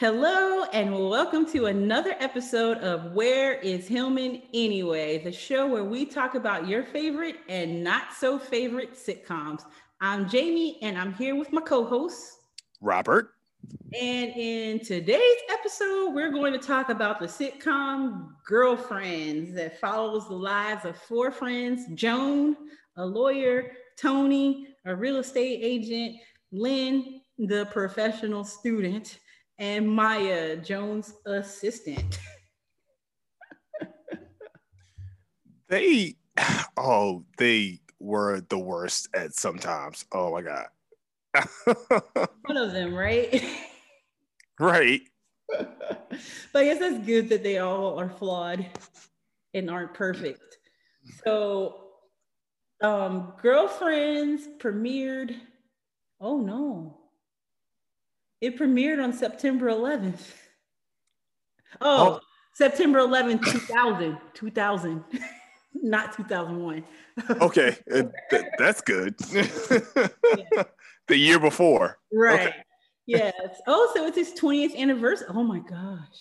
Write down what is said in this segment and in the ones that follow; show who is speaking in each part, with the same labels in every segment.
Speaker 1: Hello, and welcome to another episode of Where is Hillman Anyway, the show where we talk about your favorite and not so favorite sitcoms. I'm Jamie, and I'm here with my co host,
Speaker 2: Robert.
Speaker 1: And in today's episode, we're going to talk about the sitcom Girlfriends that follows the lives of four friends Joan, a lawyer, Tony, a real estate agent, Lynn, the professional student, and Maya, Joan's assistant.
Speaker 2: they, oh, they were the worst at sometimes. Oh my God.
Speaker 1: One of them, right?
Speaker 2: right.
Speaker 1: but I guess that's good that they all are flawed and aren't perfect. So, um, Girlfriends premiered. Oh no. It premiered on September 11th. Oh, oh. September 11th, 2000. 2000. Not 2001.
Speaker 2: okay, th- that's good. yeah. The year before.
Speaker 1: Right. Okay. Yes. Oh, so it's his 20th anniversary. Oh my gosh.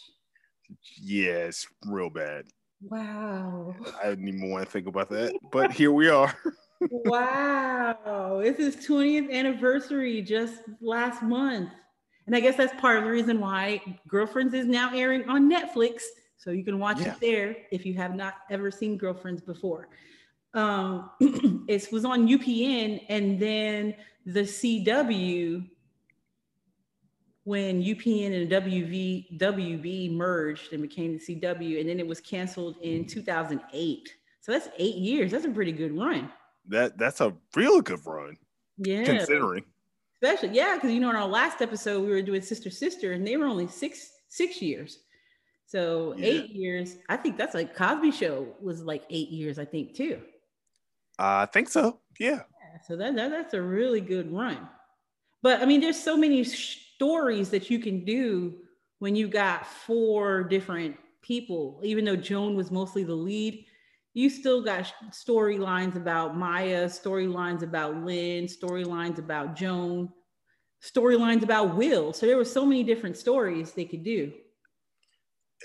Speaker 2: Yeah, it's real bad.
Speaker 1: Wow.
Speaker 2: I didn't even want to think about that, but here we are.
Speaker 1: wow. It's his 20th anniversary just last month. And I guess that's part of the reason why Girlfriends is now airing on Netflix. So you can watch yeah. it there if you have not ever seen Girlfriends before. Um, it was on UPN and then the CW when UPN and WV, WB merged and became the CW, and then it was canceled in 2008. So that's eight years. That's a pretty good run.
Speaker 2: That that's a real good run.
Speaker 1: Yeah.
Speaker 2: Considering
Speaker 1: especially yeah because you know in our last episode we were doing sister sister and they were only six six years. So yeah. eight years i think that's like cosby show was like eight years i think too.
Speaker 2: I think so yeah,
Speaker 1: yeah so that, that that's a really good run. But i mean there's so many stories that you can do when you got four different people even though joan was mostly the lead you still got storylines about Maya, storylines about Lynn, storylines about Joan, storylines about Will. So there were so many different stories they could do.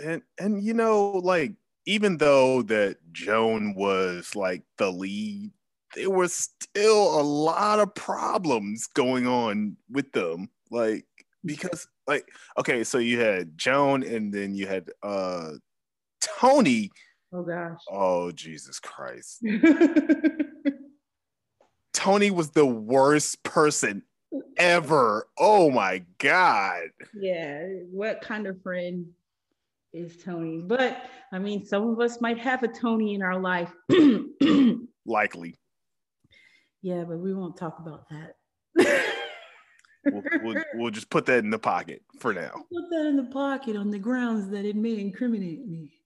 Speaker 2: And and you know, like even though that Joan was like the lead, there was still a lot of problems going on with them. Like because like okay, so you had Joan and then you had uh Tony.
Speaker 1: Oh gosh.
Speaker 2: Oh Jesus Christ. Tony was the worst person ever. Oh my God.
Speaker 1: Yeah. What kind of friend is Tony? But I mean, some of us might have a Tony in our life.
Speaker 2: Likely.
Speaker 1: Yeah, but we won't talk about that.
Speaker 2: we'll, we'll, we'll, just put that in the pocket for now.
Speaker 1: Put that in the pocket on the grounds that it may incriminate me.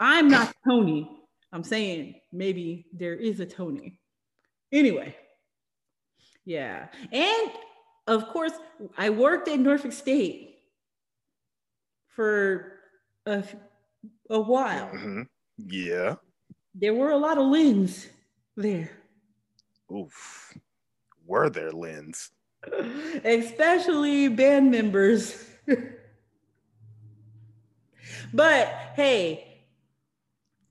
Speaker 1: I'm not Tony. I'm saying maybe there is a Tony. Anyway, yeah. And of course, I worked at Norfolk State for a, a while.
Speaker 2: Mm-hmm. Yeah.
Speaker 1: There were a lot of Lynn's there.
Speaker 2: Oof. Were there Lynn's?
Speaker 1: Especially band members. but hey,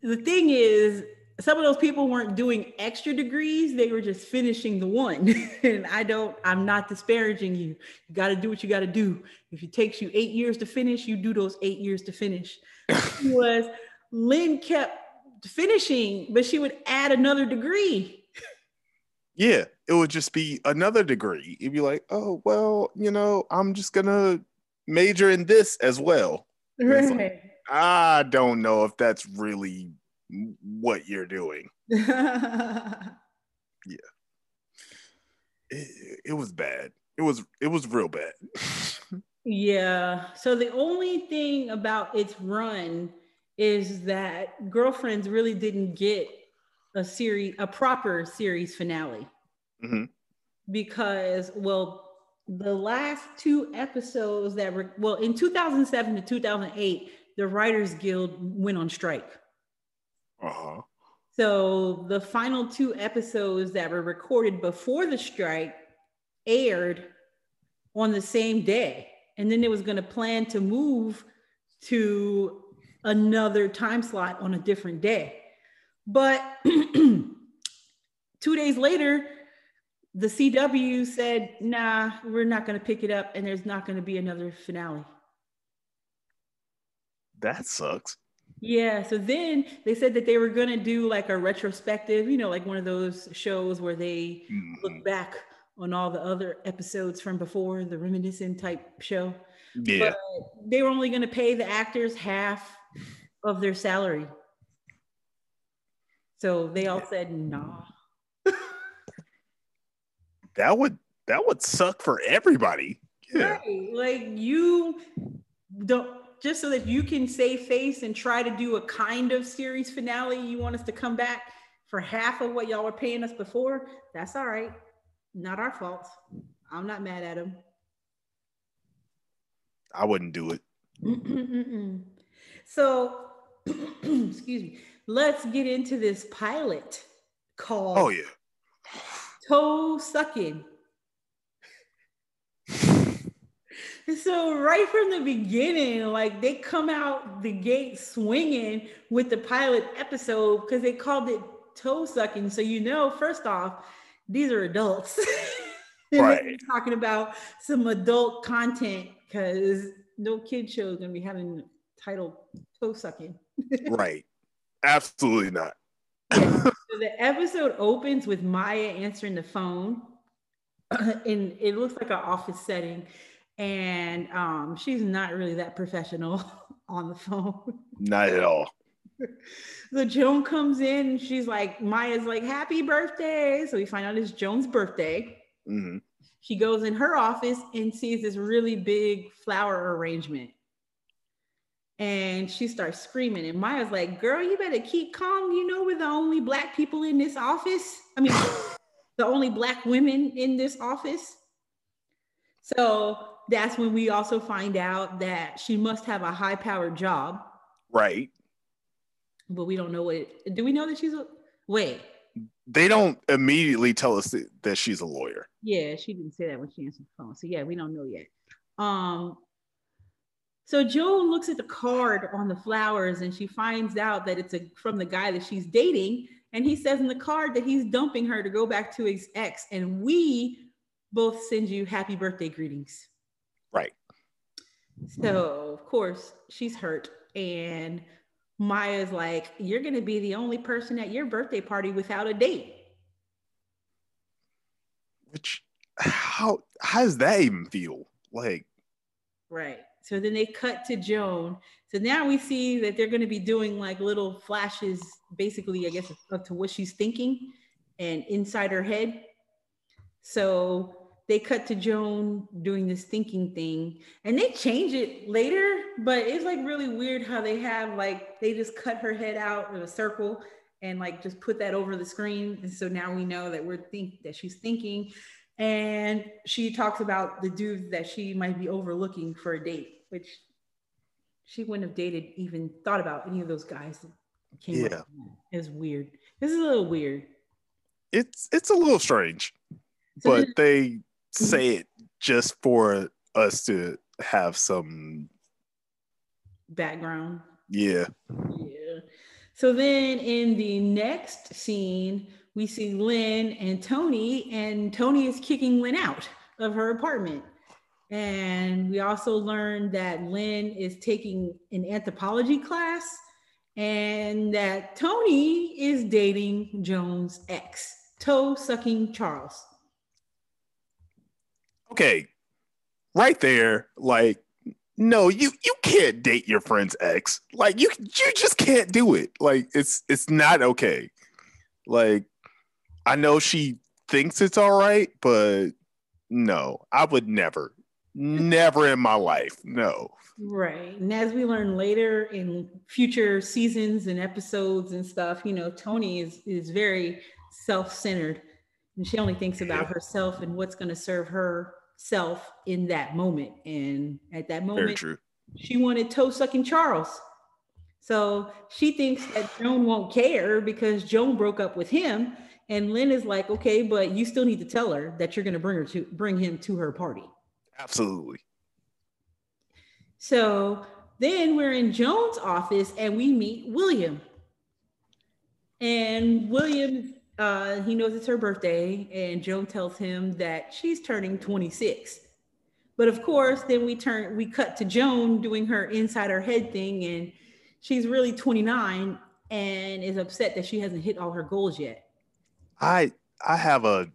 Speaker 1: the thing is, some of those people weren't doing extra degrees they were just finishing the one. And i don't i'm not disparaging you. You got to do what you got to do. If it takes you eight years to finish you do those eight years to finish. Was lynn kept finishing but she would add another degree.
Speaker 2: Yeah it would just be another degree. It'd be like oh well you know i'm just gonna major in this as well.
Speaker 1: Right.
Speaker 2: I don't know if that's really what you're doing. yeah. It, it was bad. It was it was real bad.
Speaker 1: yeah. So the only thing about its run is that girlfriends really didn't get a series a proper series finale.
Speaker 2: Mm-hmm.
Speaker 1: Because well the last two episodes that were well in 2007 to 2008 the writers guild went on strike
Speaker 2: uh-huh.
Speaker 1: So the final two episodes that were recorded before the strike aired on the same day. and then it was going to plan to move to another time slot on a different day. But two days later, the CW said, nah, we're not going to pick it up and there's not going to be another finale.
Speaker 2: That sucks.
Speaker 1: Yeah. So then they said that they were going to do like a retrospective, you know, like one of those shows where they mm. look back on all the other episodes from before, the reminiscent type show.
Speaker 2: Yeah. But
Speaker 1: they were only going to pay the actors half of their salary. So they all said, nah.
Speaker 2: that would that would suck for everybody.
Speaker 1: Yeah. Right. Like you don't just so that you can save face and try to do a kind of series finale, you want us to come back for half of what y'all were paying us before. That's all right. Not our fault. I'm not mad at him.
Speaker 2: I wouldn't do it.
Speaker 1: so, excuse me. Let's get into this pilot called.
Speaker 2: Oh yeah.
Speaker 1: Toe sucking. So right from the beginning, like they come out the gate swinging with the pilot episode because they called it toe sucking. So you know, first off, these are adults.
Speaker 2: right.
Speaker 1: talking about some adult content because no kid show is gonna be having title toe sucking.
Speaker 2: right. Absolutely not.
Speaker 1: So the episode opens with Maya answering the phone. and it looks like an office setting and um, she's not really that professional on the phone.
Speaker 2: Not at all.
Speaker 1: so Joan comes in and she's like, Maya's like, happy birthday. So we find out it's Joan's birthday.
Speaker 2: Mm-hmm.
Speaker 1: She goes in her office and sees this really big flower arrangement. And she starts screaming. And Maya's like, girl, you better keep calm. You know, we're the only black people in this office. I mean, the only black women in this office. So that's when we also find out that she must have a high powered job.
Speaker 2: Right.
Speaker 1: But we don't know what, do we know that she's a, wait.
Speaker 2: They don't immediately tell us that she's a lawyer.
Speaker 1: Yeah, she didn't say that when she answered the phone. So yeah, we don't know yet. Um, so Joan looks at the card on the flowers and she finds out that it's a, from the guy that she's dating. And he says in the card that he's dumping her to go back to his ex. And we both send you happy birthday greetings.
Speaker 2: Right.
Speaker 1: So, of course, she's hurt. And Maya's like, You're going to be the only person at your birthday party without a date.
Speaker 2: Which, how, how does that even feel? Like,
Speaker 1: right. So then they cut to Joan. So now we see that they're going to be doing like little flashes, basically, I guess, up to what she's thinking and inside her head. So they cut to Joan doing this thinking thing and they change it later, but it's like really weird how they have like they just cut her head out in a circle and like just put that over the screen. And so now we know that we're think that she's thinking. And she talks about the dude that she might be overlooking for a date, which she wouldn't have dated, even thought about any of those guys that came yeah. up. It's weird. This is a little weird.
Speaker 2: It's it's a little strange. So but they say it just for us to have some
Speaker 1: background.
Speaker 2: Yeah.
Speaker 1: Yeah. So then in the next scene, we see Lynn and Tony, and Tony is kicking Lynn out of her apartment. And we also learned that Lynn is taking an anthropology class and that Tony is dating Joan's ex, toe sucking Charles
Speaker 2: okay, right there, like, no, you you can't date your friend's ex. Like you you just can't do it. Like it's it's not okay. Like I know she thinks it's all right, but no, I would never, never in my life. No.
Speaker 1: Right. And as we learn later in future seasons and episodes and stuff, you know, Tony is is very self-centered and she only thinks about yeah. herself and what's going to serve her self in that moment. And at that moment, she wanted toe sucking Charles. So she thinks that Joan won't care because Joan broke up with him. And Lynn is like, okay, but you still need to tell her that you're going to bring her to bring him to her party.
Speaker 2: Absolutely.
Speaker 1: So then we're in Joan's office and we meet William. And William, uh, he knows it's her birthday, and Joan tells him that she's turning 26. But of course, then we turn, we cut to Joan doing her inside her head thing, and she's really 29 and is upset that she hasn't hit all her goals yet.
Speaker 2: I I have a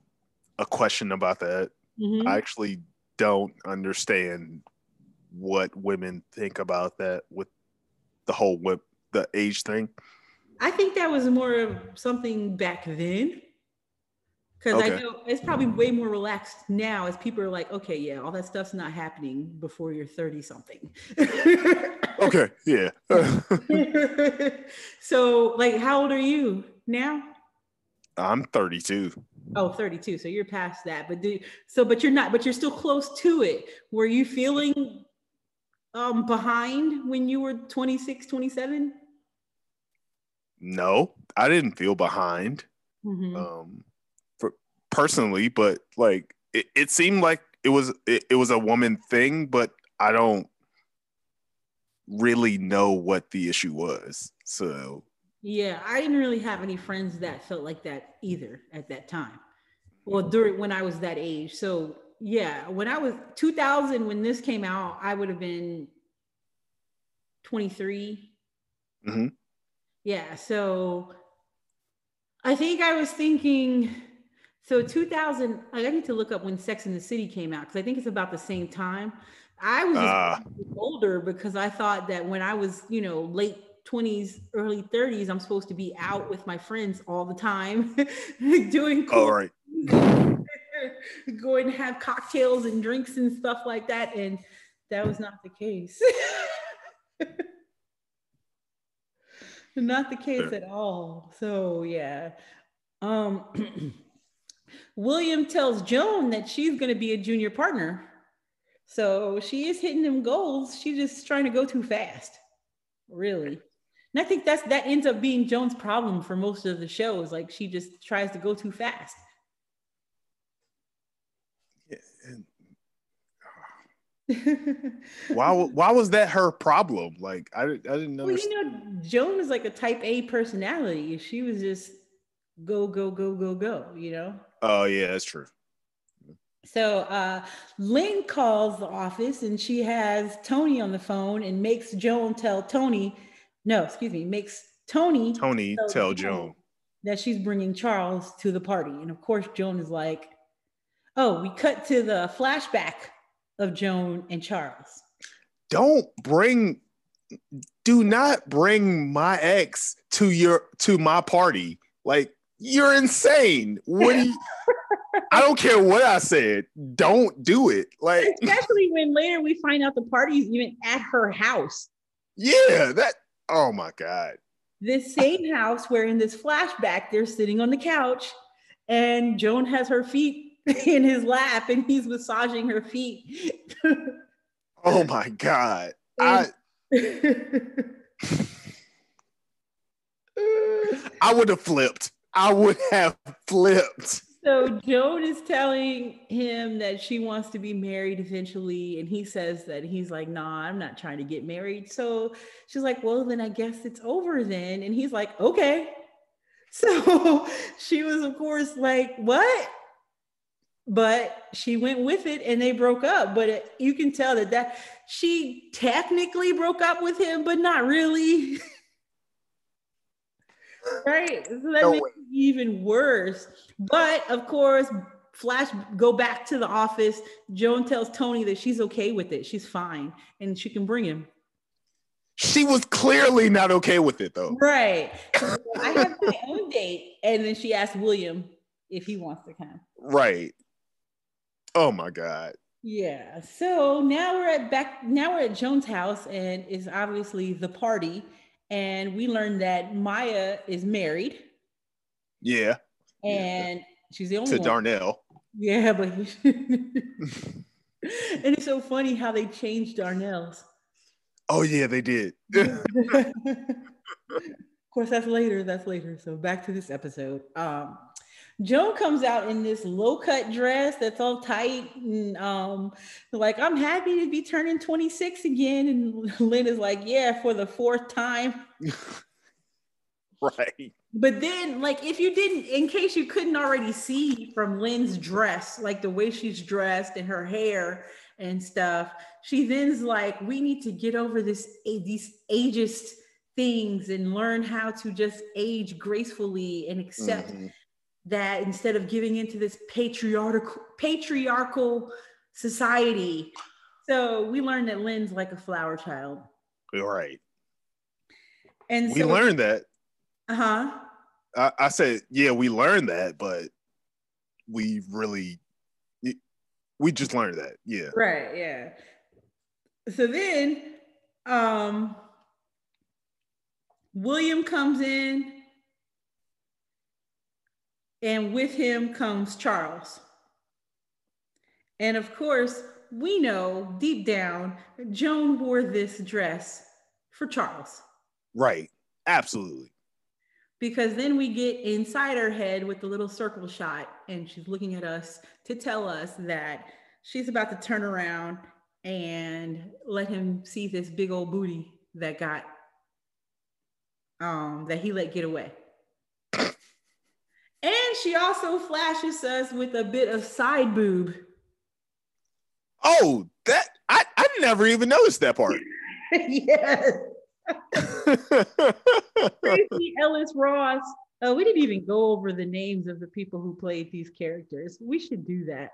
Speaker 2: a question about that. Mm-hmm. I actually don't understand what women think about that with the whole whip the age thing.
Speaker 1: I think that was more of something back then. Because okay. I know it's probably way more relaxed now as people are like, okay, yeah, all that stuff's not happening before you're 30 something.
Speaker 2: okay, yeah.
Speaker 1: so, like, how old are you now?
Speaker 2: I'm 32.
Speaker 1: Oh, 32. So you're past that. But do so, but you're not, but you're still close to it. Were you feeling um behind when you were 26, 27?
Speaker 2: No, I didn't feel behind. Mm-hmm. Um for personally, but like it, it seemed like it was it, it was a woman thing, but I don't really know what the issue was. So
Speaker 1: yeah, I didn't really have any friends that felt like that either at that time. Well, during when I was that age. So yeah, when I was 2000, when this came out, I would have been 23. Mm-hmm. Yeah, so I think I was thinking. So 2000, I need to look up when Sex in the City came out because I think it's about the same time. I was uh, older because I thought that when I was, you know, late 20s, early 30s, I'm supposed to be out with my friends all the time, doing
Speaker 2: cool. All right.
Speaker 1: going to have cocktails and drinks and stuff like that. And that was not the case. not the case at all. So yeah. Um William tells Joan that she's going to be a junior partner. So she is hitting them goals. She's just trying to go too fast. Really. And I think that's that ends up being Joan's problem for most of the shows. Like she just tries to go too fast.
Speaker 2: Why why was that her problem? Like I, I didn't know.
Speaker 1: Well, you know, Joan is like a type A personality. She was just go go go go go. You know.
Speaker 2: Oh yeah, that's true.
Speaker 1: So uh, Lynn calls the office and she has Tony on the phone and makes Joan tell Tony no, excuse me, makes Tony
Speaker 2: Tony tell, tell Joan
Speaker 1: that she's bringing Charles to the party. And of course, Joan is like, oh, we cut to the flashback of Joan and Charles.
Speaker 2: Don't bring, do not bring my ex to your to my party. Like you're insane. What do you, I don't care what I said. Don't do it. Like
Speaker 1: especially when later we find out the party's even at her house.
Speaker 2: Yeah, that Oh my God.
Speaker 1: This same house where in this flashback, they're sitting on the couch and Joan has her feet in his lap and he's massaging her feet.
Speaker 2: oh my God. I I would have flipped. I would have flipped.
Speaker 1: So Joan is telling him that she wants to be married eventually, and he says that he's like, "Nah, I'm not trying to get married." So she's like, "Well, then I guess it's over then." And he's like, "Okay." So she was, of course, like, "What?" But she went with it, and they broke up. But it, you can tell that that she technically broke up with him, but not really. right? So that no makes it even worse. But of course, Flash go back to the office. Joan tells Tony that she's okay with it. She's fine and she can bring him.
Speaker 2: She was clearly not okay with it though.
Speaker 1: Right. So I have my own date. And then she asked William if he wants to come.
Speaker 2: Right. Oh my God.
Speaker 1: Yeah. So now we're at back now we're at Joan's house and it's obviously the party and we learned that Maya is married.
Speaker 2: Yeah.
Speaker 1: And yeah. she's the only
Speaker 2: to
Speaker 1: one.
Speaker 2: Darnell.
Speaker 1: Yeah, but and it's so funny how they changed Darnell's.
Speaker 2: Oh yeah, they did.
Speaker 1: of course, that's later. That's later. So back to this episode. Um, Joan comes out in this low cut dress that's all tight and um like I'm happy to be turning 26 again. And Lynn is like, yeah, for the fourth time.
Speaker 2: right.
Speaker 1: But then, like, if you didn't, in case you couldn't already see from Lynn's dress, like the way she's dressed and her hair and stuff, she then's like, we need to get over this these ageist things and learn how to just age gracefully and accept mm-hmm. That instead of giving into this patriarchal patriarchal society. So we learned that Lynn's like a flower child.
Speaker 2: Right.
Speaker 1: And
Speaker 2: we so, learned that.
Speaker 1: Uh-huh.
Speaker 2: I, I said, yeah, we learned that, but we really we just learned that. Yeah.
Speaker 1: Right, yeah. So then um William comes in, and with him comes Charles. And of course, we know deep down, Joan wore this dress for Charles.
Speaker 2: Right. Absolutely.
Speaker 1: Because then we get inside her head with the little circle shot, and she's looking at us to tell us that she's about to turn around and let him see this big old booty that got um, that he let get away. And she also flashes us with a bit of side boob.
Speaker 2: Oh, that I, I never even noticed that part.
Speaker 1: yes. Tracee Ellis Ross. Uh, we didn't even go over the names of the people who played these characters. We should do that.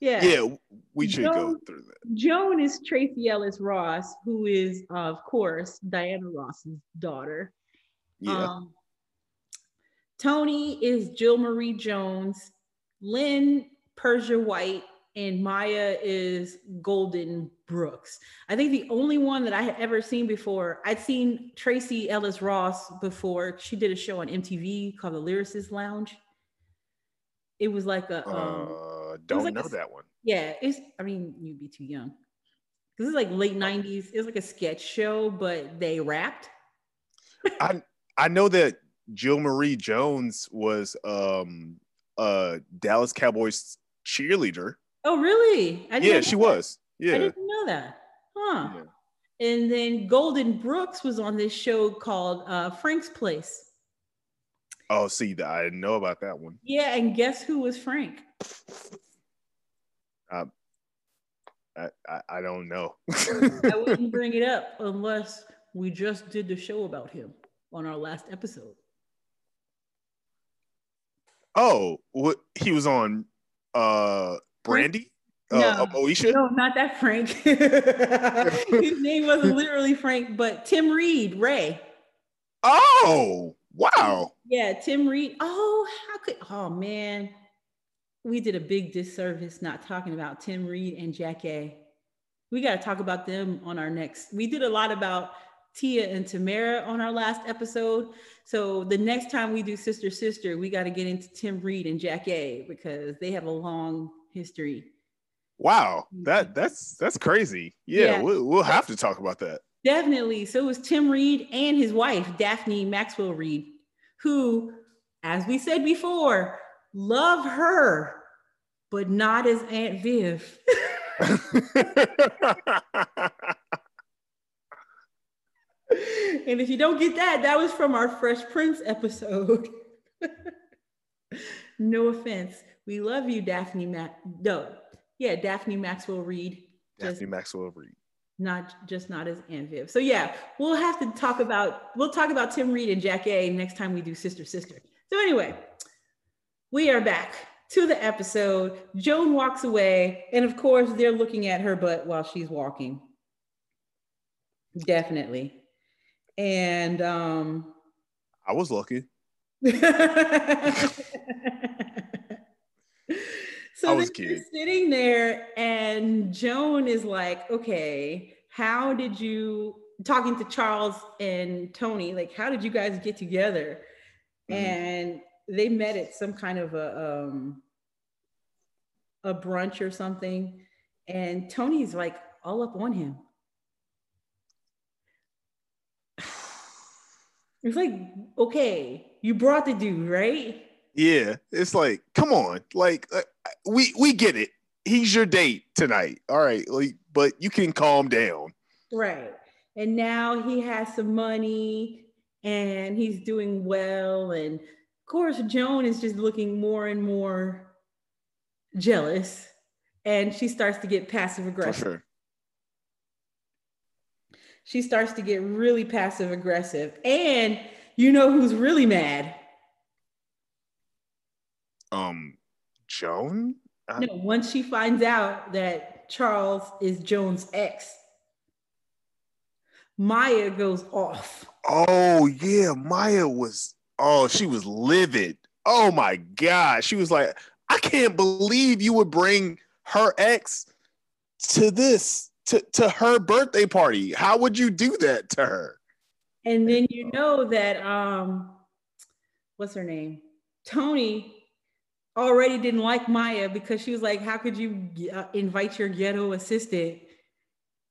Speaker 1: Yeah.
Speaker 2: Yeah, we should Joan, go through that.
Speaker 1: Joan is Tracee Ellis Ross, who is, of course, Diana Ross's daughter.
Speaker 2: Yeah. Um,
Speaker 1: Toni is Jill Marie Jones. Lynn Persia White and Maya is Golden Brooks. I think the only one that I had ever seen before, I'd seen Tracee Ellis Ross before. She did a show on MTV called The Lyricist Lounge. It was like a um,
Speaker 2: uh, don't like know a, that one.
Speaker 1: Yeah, it's. I mean, you'd be too young. This is like late '90s. It was like a sketch show, but they rapped.
Speaker 2: I I know that Jill Marie Jones was um a Dallas Cowboys cheerleader.
Speaker 1: Oh, really?
Speaker 2: yeah, she that. was. Yeah, I
Speaker 1: didn't know that. Huh. Yeah. And then Golden Brooks was on this show called uh, Frank's Place.
Speaker 2: Oh, see, I didn't know about that one.
Speaker 1: Yeah, and guess who was Frank?
Speaker 2: Uh, I, I, I don't know.
Speaker 1: I wouldn't bring it up unless we just did the show about him on our last episode.
Speaker 2: Oh, what he was on uh Brandy?
Speaker 1: Uh, no, uh, Moesha? No, not that Frank. His name wasn't literally Frank, but Tim Reid, Ray.
Speaker 2: Oh, Wow.
Speaker 1: Yeah, Tim Reid. Oh, how could oh man. We did a big disservice not talking about Tim Reid and Jackée. We got to talk about them on our next. We did a lot about Tia and Tamera on our last episode. So the next time we do Sister Sister, we got to get into Tim Reid and Jackée because they have a long history.
Speaker 2: Wow, mm-hmm. that that's that's crazy. Yeah, yeah. We'll, we'll have to talk about that.
Speaker 1: Definitely. So it was Tim Reed and his wife, Daphne Maxwell Reid, who, as we said before, love her, but not as Aunt Viv. and if you don't get that, that was from our Fresh Prince episode. no offense. We love you, Daphne. Ma- no, yeah, Daphne Maxwell Reid.
Speaker 2: Daphne Maxwell Reid.
Speaker 1: not just not as Aunt Viv. So yeah, we'll have to talk about we'll talk about Tim Reid and Jackée next time we do Sister Sister. So anyway, we are back to the episode. Joan walks away, and of course they're looking at her butt while she's walking. Definitely. And um
Speaker 2: I was lucky.
Speaker 1: So I sitting there, and Joan is like, "Okay, how did you?" Talking to Charles and Tony, like, how did you guys get together? Mm-hmm. And they met at some kind of a um, a brunch or something, and Tony's like all up on him. It's like, okay, you brought the dude, right?
Speaker 2: Yeah, it's like, come on, like uh, we we get it. He's your date tonight. All right, like, but you can calm down.
Speaker 1: Right. And now he has some money and he's doing well. And of course, Joan is just looking more and more jealous. And she starts to get passive aggressive. She starts to get really passive aggressive. And you know who's really mad?
Speaker 2: Um, Joan?
Speaker 1: I- no, once she finds out that Charles is Joan's ex, Maya goes off.
Speaker 2: Oh yeah, Maya was oh, she was livid. Oh my god. She was like, I can't believe you would bring her ex to this to, to her birthday party. How would you do that to her?
Speaker 1: And then you know that um what's her name? Tony already didn't like Maya because she was like, How could you uh, invite your ghetto assistant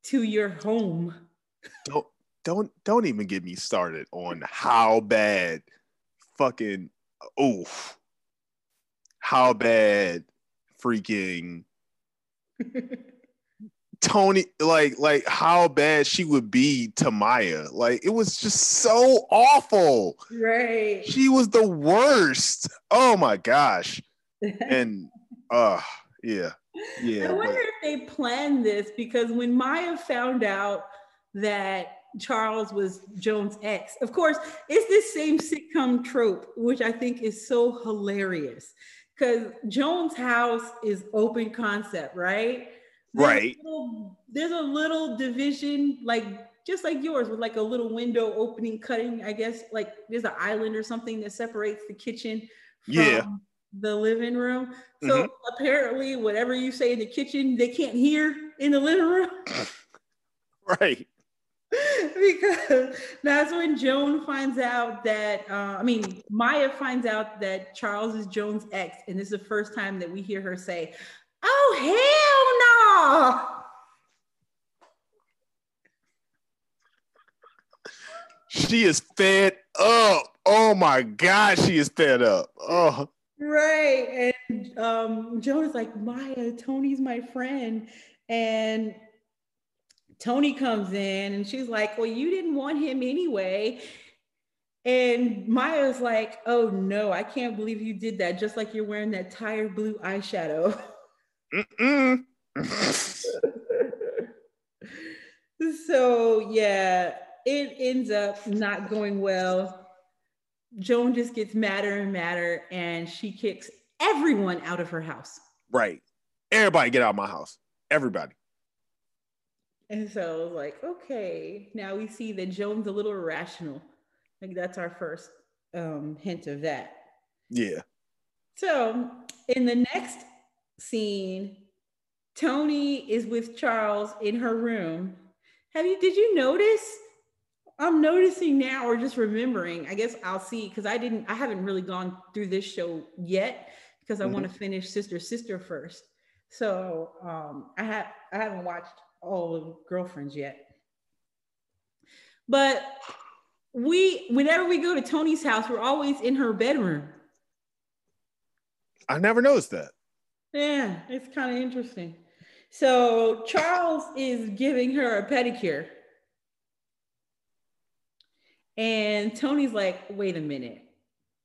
Speaker 1: to your home?
Speaker 2: Don't don't don't even get me started on how bad fucking oof how bad freaking Tony like like how bad she would be to Maya. Like it was just so awful.
Speaker 1: Right.
Speaker 2: She was the worst. Oh my gosh. and uh yeah. Yeah.
Speaker 1: I wonder but... if they planned this because when Maya found out that Charles was Joan's ex. Of course, it's this same sitcom trope, which I think is so hilarious because Joan's house is open concept, right?
Speaker 2: There's right.
Speaker 1: A little, there's a little division, like just like yours, with like a little window opening, cutting. I guess like there's an island or something that separates the kitchen
Speaker 2: from yeah.
Speaker 1: the living room. So mm-hmm. apparently, whatever you say in the kitchen, they can't hear in the living room.
Speaker 2: right.
Speaker 1: because that's when Joan finds out that uh, I mean Maya finds out that Charles is Joan's ex, and this is the first time that we hear her say, "Oh hell no!"
Speaker 2: She is fed up. Oh my God, she is fed up. Oh.
Speaker 1: Right. And um, Joan is like, Maya, Tony's my friend. And Tony comes in and she's like, Well, you didn't want him anyway. And Maya's like, Oh no, I can't believe you did that. Just like you're wearing that tired blue eyeshadow. so, yeah, it ends up not going well. Joan just gets madder and madder and she kicks everyone out of her house.
Speaker 2: Right. Everybody get out of my house. Everybody.
Speaker 1: And so I was like, okay, now we see that Joan's a little irrational. Like that's our first um, hint of that.
Speaker 2: Yeah.
Speaker 1: So in the next scene, Tony is with Charles in her room. Have you did you notice? I'm noticing now or just remembering. I guess I'll see because I didn't I haven't really gone through this show yet because I mm-hmm. want to finish Sister Sister first. So um I have I haven't watched all of girlfriends yet. But we, whenever we go to Tony's house, we're always in her bedroom.
Speaker 2: I never noticed that.
Speaker 1: Yeah, it's kind of interesting. So Charles is giving her a pedicure. And Tony's like, wait a minute.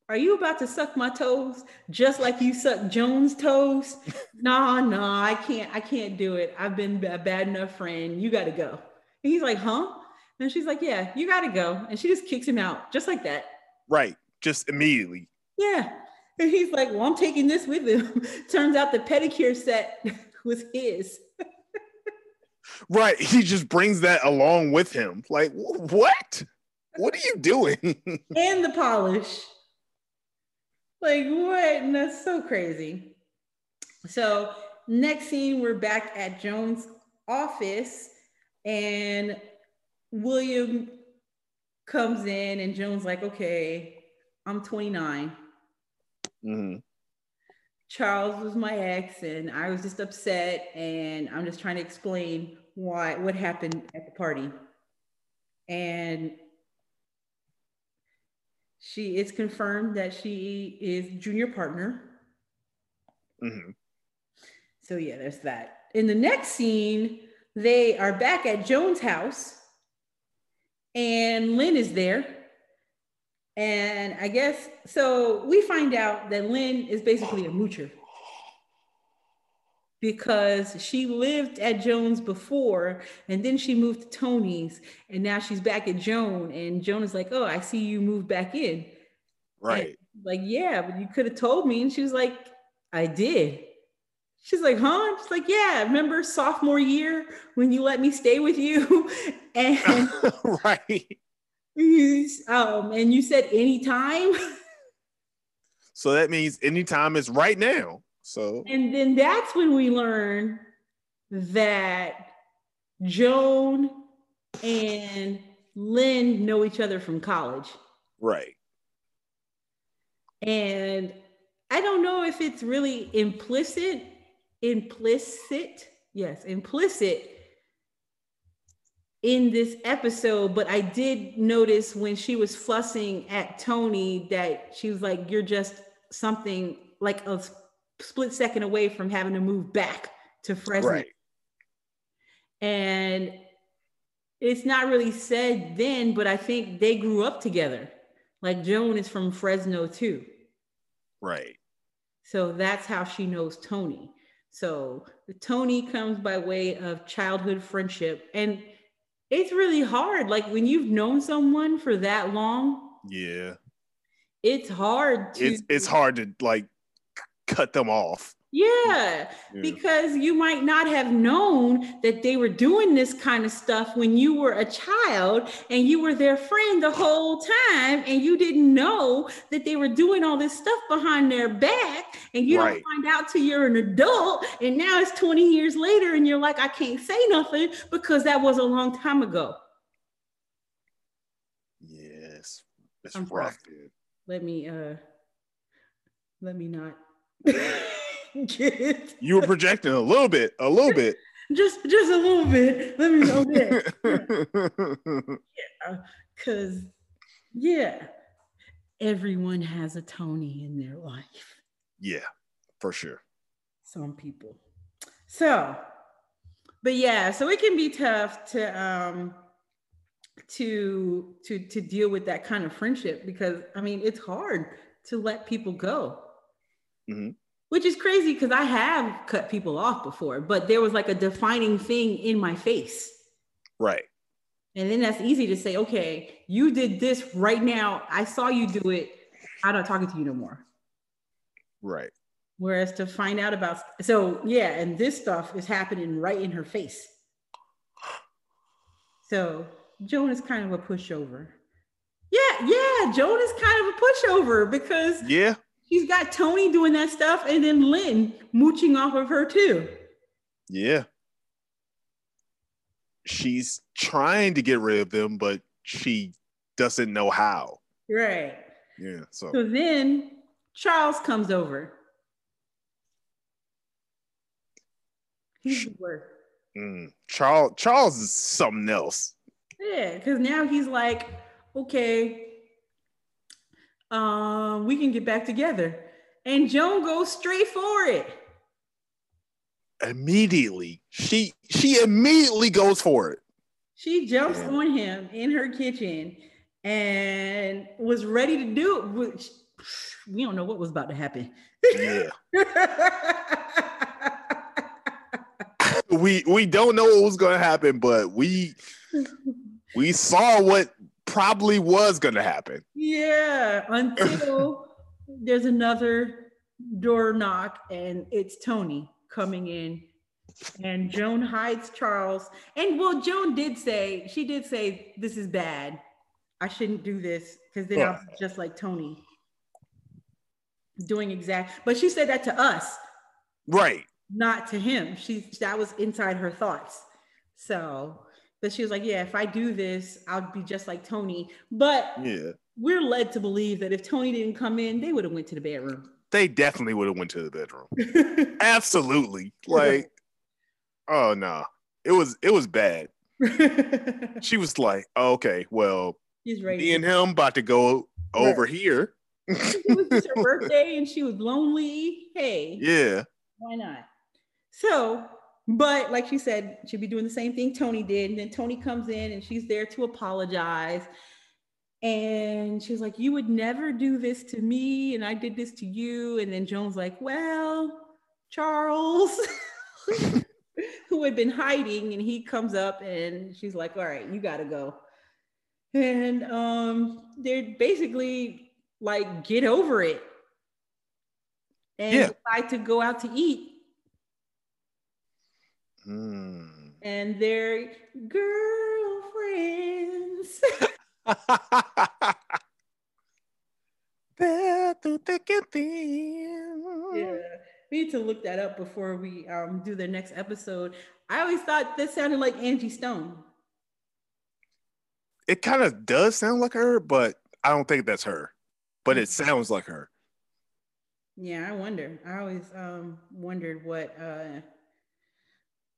Speaker 1: Are you about to suck my toes just like you suck Joan's toes? nah, nah, I can't, I can't do it. I've been a bad enough friend. You gotta go. And he's like, huh? And she's like, yeah, you gotta go. And she just kicks him out just like that.
Speaker 2: Right. Just immediately.
Speaker 1: Yeah. And he's like, well, I'm taking this with him. Turns out the pedicure set was his.
Speaker 2: right. He just brings that along with him. Like, what? What are you doing?
Speaker 1: and the polish. Like what? And that's so crazy. So next scene, we're back at Joan's office, and William comes in, and Joan's like, "Okay, I'm 29. Mm-hmm. Charles was my ex, and I was just upset, and I'm just trying to explain why what happened at the party." And she it's confirmed that she is junior partner.
Speaker 2: hmm
Speaker 1: So yeah, there's that. In the next scene, they are back at Joan's house, and Lynn is there. And I guess so. We find out that Lynn is basically a moocher because she lived at Joan's before, and then she moved to Tony's, and now she's back at Joan. And Joan is like, "Oh, I see you moved back in."
Speaker 2: Right.
Speaker 1: Like, yeah, but you could have told me. And she was like, I did. She's like, huh? She's like, yeah, remember sophomore year when you let me stay with you? and
Speaker 2: right.
Speaker 1: um, and you said anytime.
Speaker 2: So that means anytime is right now. So
Speaker 1: and then that's when we learn that Joan and Lynn know each other from college.
Speaker 2: right.
Speaker 1: And I don't know if it's really implicit, implicit, yes, implicit in this episode, but I did notice when she was fussing at Tony that she was like, You're just something like a split second away from having to move back to Fresno.
Speaker 2: Right.
Speaker 1: And it's not really said then, but I think they grew up together. Like Joan is from Fresno too.
Speaker 2: Right.
Speaker 1: So that's how she knows Tony. So Tony comes by way of childhood friendship. And it's really hard. Like when you've known someone for that long,
Speaker 2: Yeah.
Speaker 1: it's hard to
Speaker 2: It's it's hard to like cut them off.
Speaker 1: Yeah,
Speaker 2: Yeah.
Speaker 1: because you might not have known that they were doing this kind of stuff when you were a child and you were their friend the whole time and you didn't know that they were doing all this stuff behind their back and you
Speaker 2: Right.
Speaker 1: don't find out till you're an adult and now it's 20 years later and you're like I can't say nothing because that was a long time ago.
Speaker 2: Yes. It's
Speaker 1: I'm
Speaker 2: rough.
Speaker 1: Let me uh let me not get.
Speaker 2: You were projecting a little bit, a little bit.
Speaker 1: just just a little bit. Let me know that. Yeah, because, yeah, everyone has a Tony in their life,
Speaker 2: yeah, for sure.
Speaker 1: some people. So, but yeah, so it can be tough to, um, to to to deal with that kind of friendship because I mean it's hard to let people go.
Speaker 2: Mhm.
Speaker 1: Which is crazy because I have cut people off before, but there was like a defining thing in my face.
Speaker 2: Right.
Speaker 1: And then that's easy to say, okay, you did this right now. I saw you do it. I'm not talking to you no more.
Speaker 2: Right.
Speaker 1: Whereas to find out about, so yeah, and this stuff is happening right in her face. So Joan is kind of a pushover. Yeah, yeah, Joan is kind of a pushover because
Speaker 2: Yeah.
Speaker 1: She's got Tony doing that stuff and then Lynn mooching off of her too.
Speaker 2: Yeah. She's trying to get rid of them, but she doesn't know how.
Speaker 1: Right.
Speaker 2: Yeah. So
Speaker 1: So then Charles comes over. He's the worst.
Speaker 2: mm, Charles Charles is something else.
Speaker 1: Yeah, because now he's like, okay, um, we can get back together. And Joan goes straight for it.
Speaker 2: Immediately. She she immediately goes for it.
Speaker 1: She jumps
Speaker 2: Yeah.
Speaker 1: on him in her kitchen and was ready to do it, which we don't know what was about to happen.
Speaker 2: Yeah. we we don't know what was gonna happen, but we we saw what probably was gonna happen.
Speaker 1: Yeah, until there's another door knock and it's Tony coming in. And Joan hides Charles. And well, Joan did say, she did say, this is bad. I shouldn't do this because then I'll just like Tony doing exact. But she said that to us,
Speaker 2: Right.
Speaker 1: not to him. She that was inside her thoughts. So, but she was like, yeah, if I do this, I'll be just like Tony. But
Speaker 2: Yeah.
Speaker 1: we're led to believe that if Tony didn't come in, they would have went to the bedroom.
Speaker 2: They definitely would have went to the bedroom. Absolutely. Like, oh no. It was it was bad. She was like, oh, okay, well,
Speaker 1: He's ready.
Speaker 2: me and him about to go over here.
Speaker 1: it was just her birthday and she was lonely. Hey,
Speaker 2: Yeah.
Speaker 1: why not? So, but like she said, she'll be doing the same thing Toni did. And then Toni comes in and she's there to apologize. And she's like, You would never do this to me. And I did this to you. And then Joan's like, Well, Charles, who had been hiding, and he comes up and she's like, All right, you got to go. And um, they're basically like, Get over it. And
Speaker 2: Yeah.
Speaker 1: decide to go out to eat.
Speaker 2: Mm.
Speaker 1: and they're girlfriends.
Speaker 2: There through thick and thin.
Speaker 1: yeah, we need to look that up before we um, do the next episode. I always thought this sounded like Angie Stone.
Speaker 2: It kind of does sound like her, but I don't think that's her. But it sounds like her.
Speaker 1: Yeah, I wonder. I always um, wondered what uh,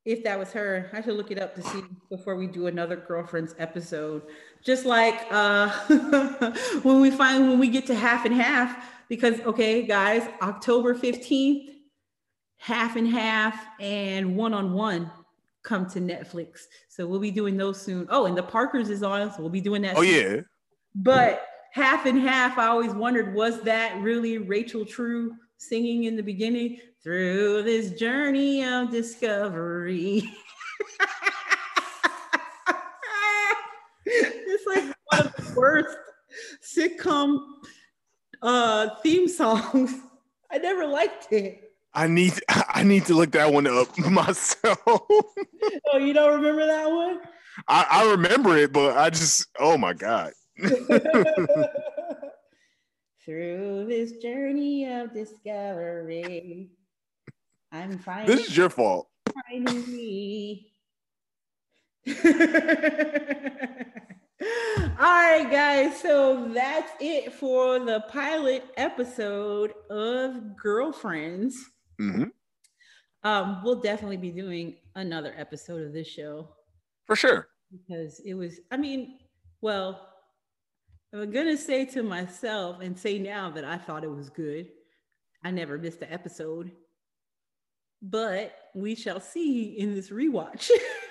Speaker 1: if that was her. I should look it up to see before we do another girlfriends episode. Just like uh, when we find when we get to half and half, because okay, guys, October fifteenth, half and half and one on one come to Netflix. So we'll be doing those soon. Oh, and the Parkers is on, so we'll be doing that.
Speaker 2: Oh
Speaker 1: soon.
Speaker 2: yeah.
Speaker 1: But half and half, I always wondered, was that really Rachel True singing in the beginning? Through this journey of discovery. it's like one of the worst sitcom uh, theme songs. I never liked it.
Speaker 2: I need I need to look that one up myself.
Speaker 1: Oh, you don't remember that one?
Speaker 2: I, I remember it, but I just oh my god.
Speaker 1: Through this journey of discovery, I'm finding,
Speaker 2: This is your fault.
Speaker 1: finding me. All right, guys. So that's it for the pilot episode of Girlfriends.
Speaker 2: hmm
Speaker 1: Um, we'll definitely be doing another episode of this show
Speaker 2: For sure.
Speaker 1: because it was, I mean, well, I'm gonna say to myself and say now that I thought it was good. I never missed an episode, but we shall see in this rewatch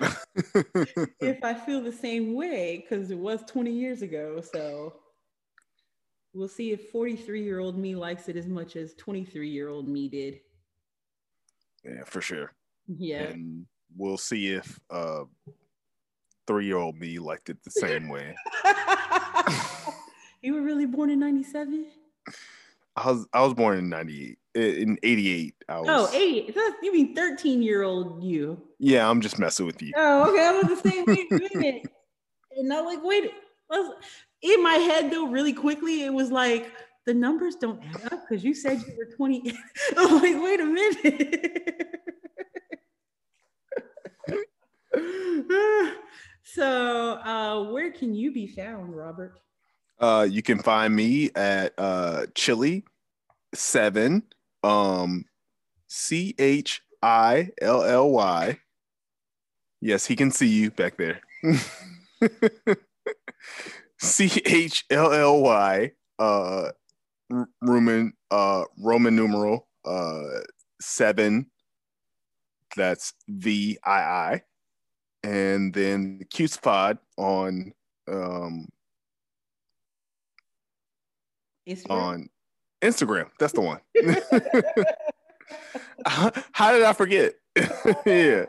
Speaker 1: if I feel the same way because it was 20 years ago. So we'll see if 43 year old me likes it as much as 23 year old me did.
Speaker 2: yeah, for sure.
Speaker 1: Yeah.
Speaker 2: And we'll see if uh three year old me liked it the same way.
Speaker 1: you were really born in 97?
Speaker 2: I was I was born in ninety eight in eighty eight. I was
Speaker 1: Oh, eight. That's- You mean 13 year old you?
Speaker 2: yeah, I'm just messing with you.
Speaker 1: Oh, okay. I was the same. Wait a minute. And I'm like, wait. Was- In my head, though, really quickly, it was like, the numbers don't add up because you said you were 20. I'm like, wait a minute. so, uh, where can you be found, Robert?
Speaker 2: Uh, you can find me at uh, Chilly Seven, um, C H I L L Y. Yes, he can see you back there. C H L L Y, uh, Roman, uh, Roman numeral, uh, seven. That's V I I, and then the on um
Speaker 1: Instagram?
Speaker 2: on Instagram. That's the one. How did I forget? yeah.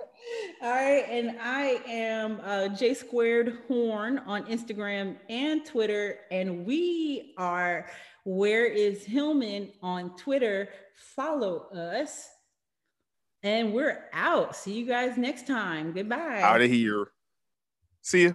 Speaker 1: All right, and I am uh, J Squared Horn on Instagram and Twitter, and we are Where Is Hillman on Twitter. Follow us, and we're out. See you guys next time. Goodbye.
Speaker 2: Out of here. See ya.